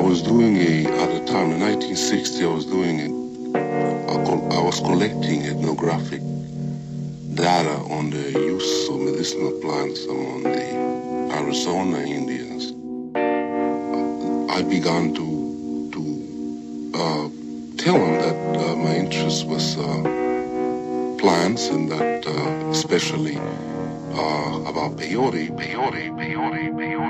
was doing a, at the time in 1960, I was doing it, I was collecting ethnographic data on the use of medicinal plants among the Arizona Indians. I began to to uh, tell them that uh, my interest was uh, plants and that uh, especially uh, about peyote, peyote, peyote, peyote,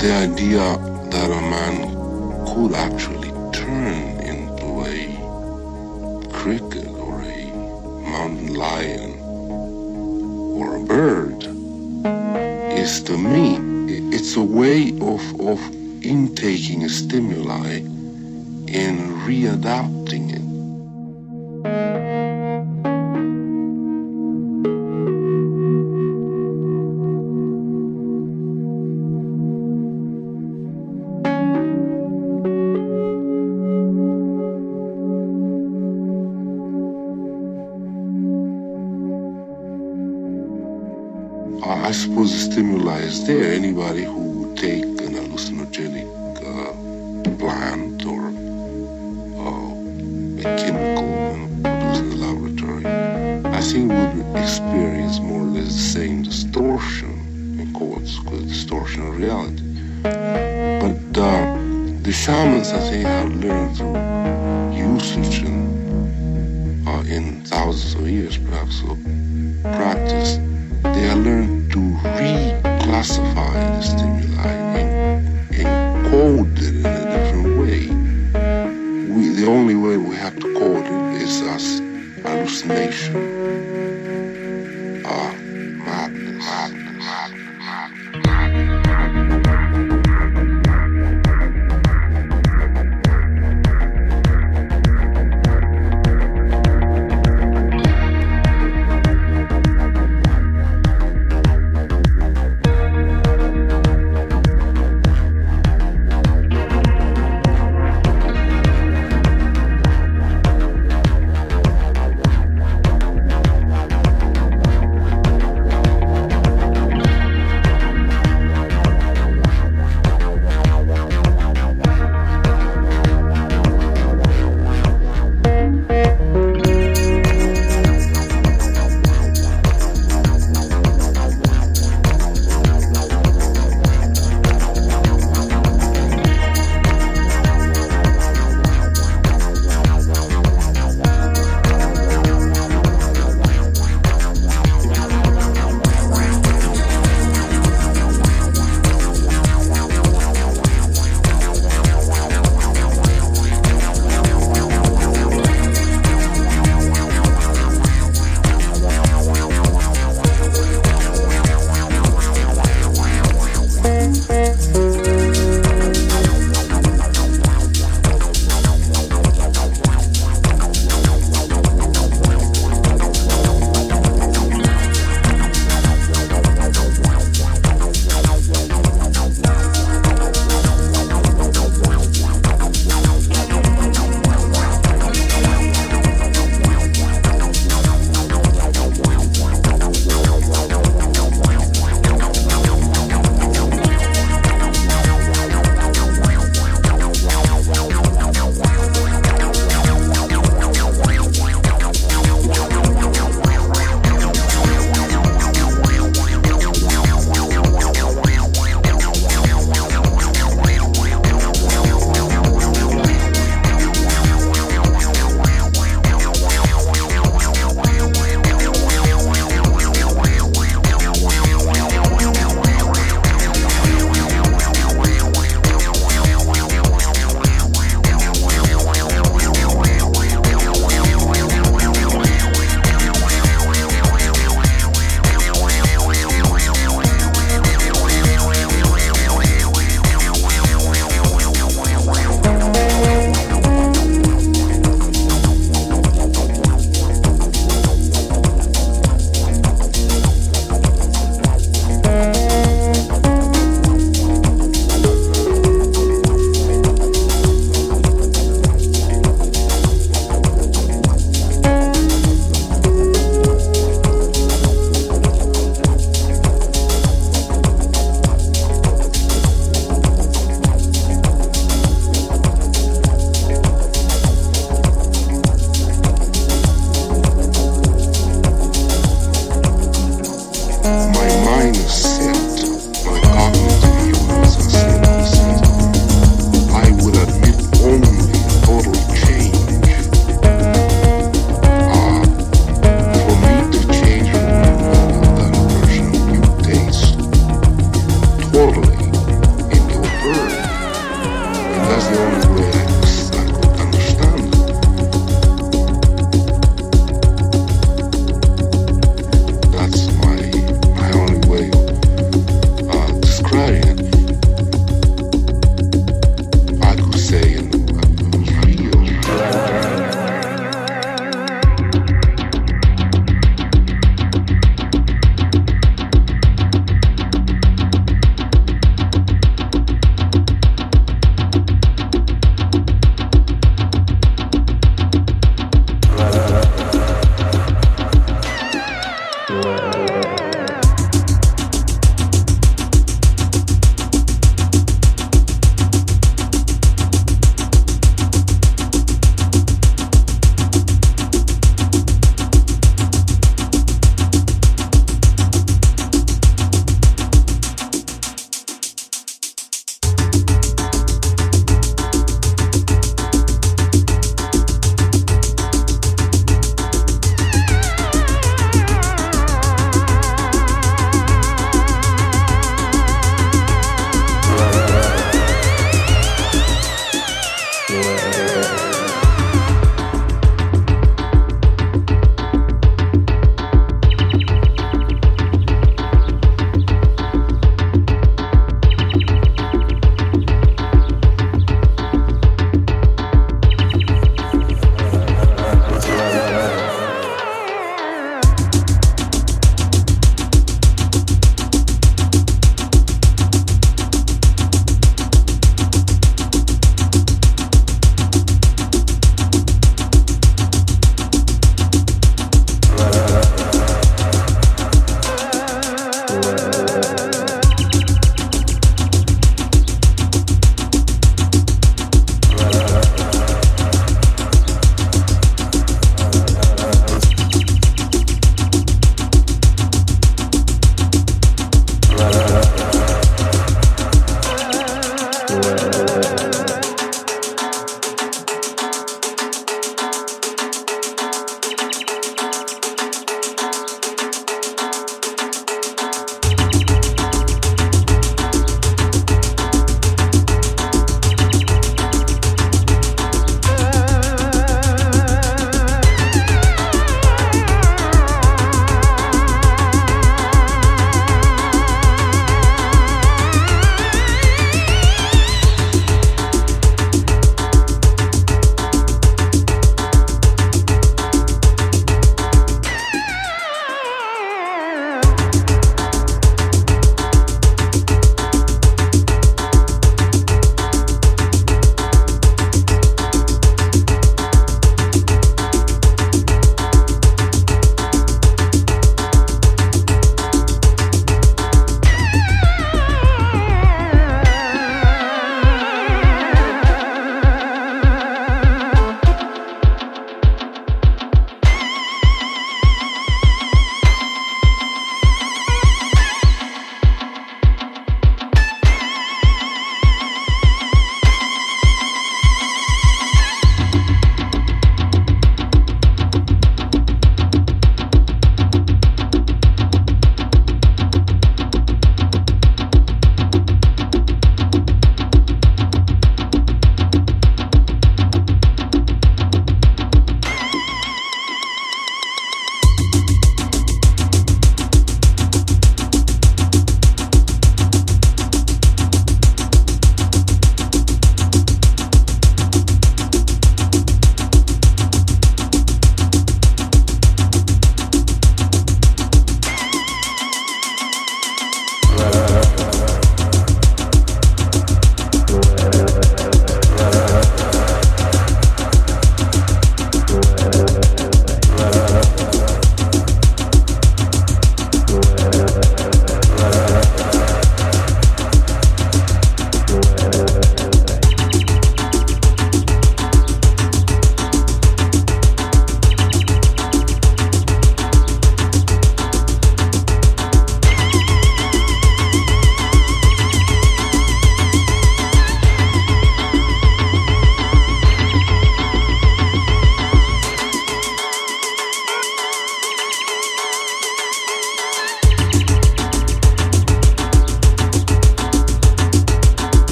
the idea that a man could actually turn into a cricket or a mountain lion or a bird is to me, it's a way of, of intaking a stimuli and readapt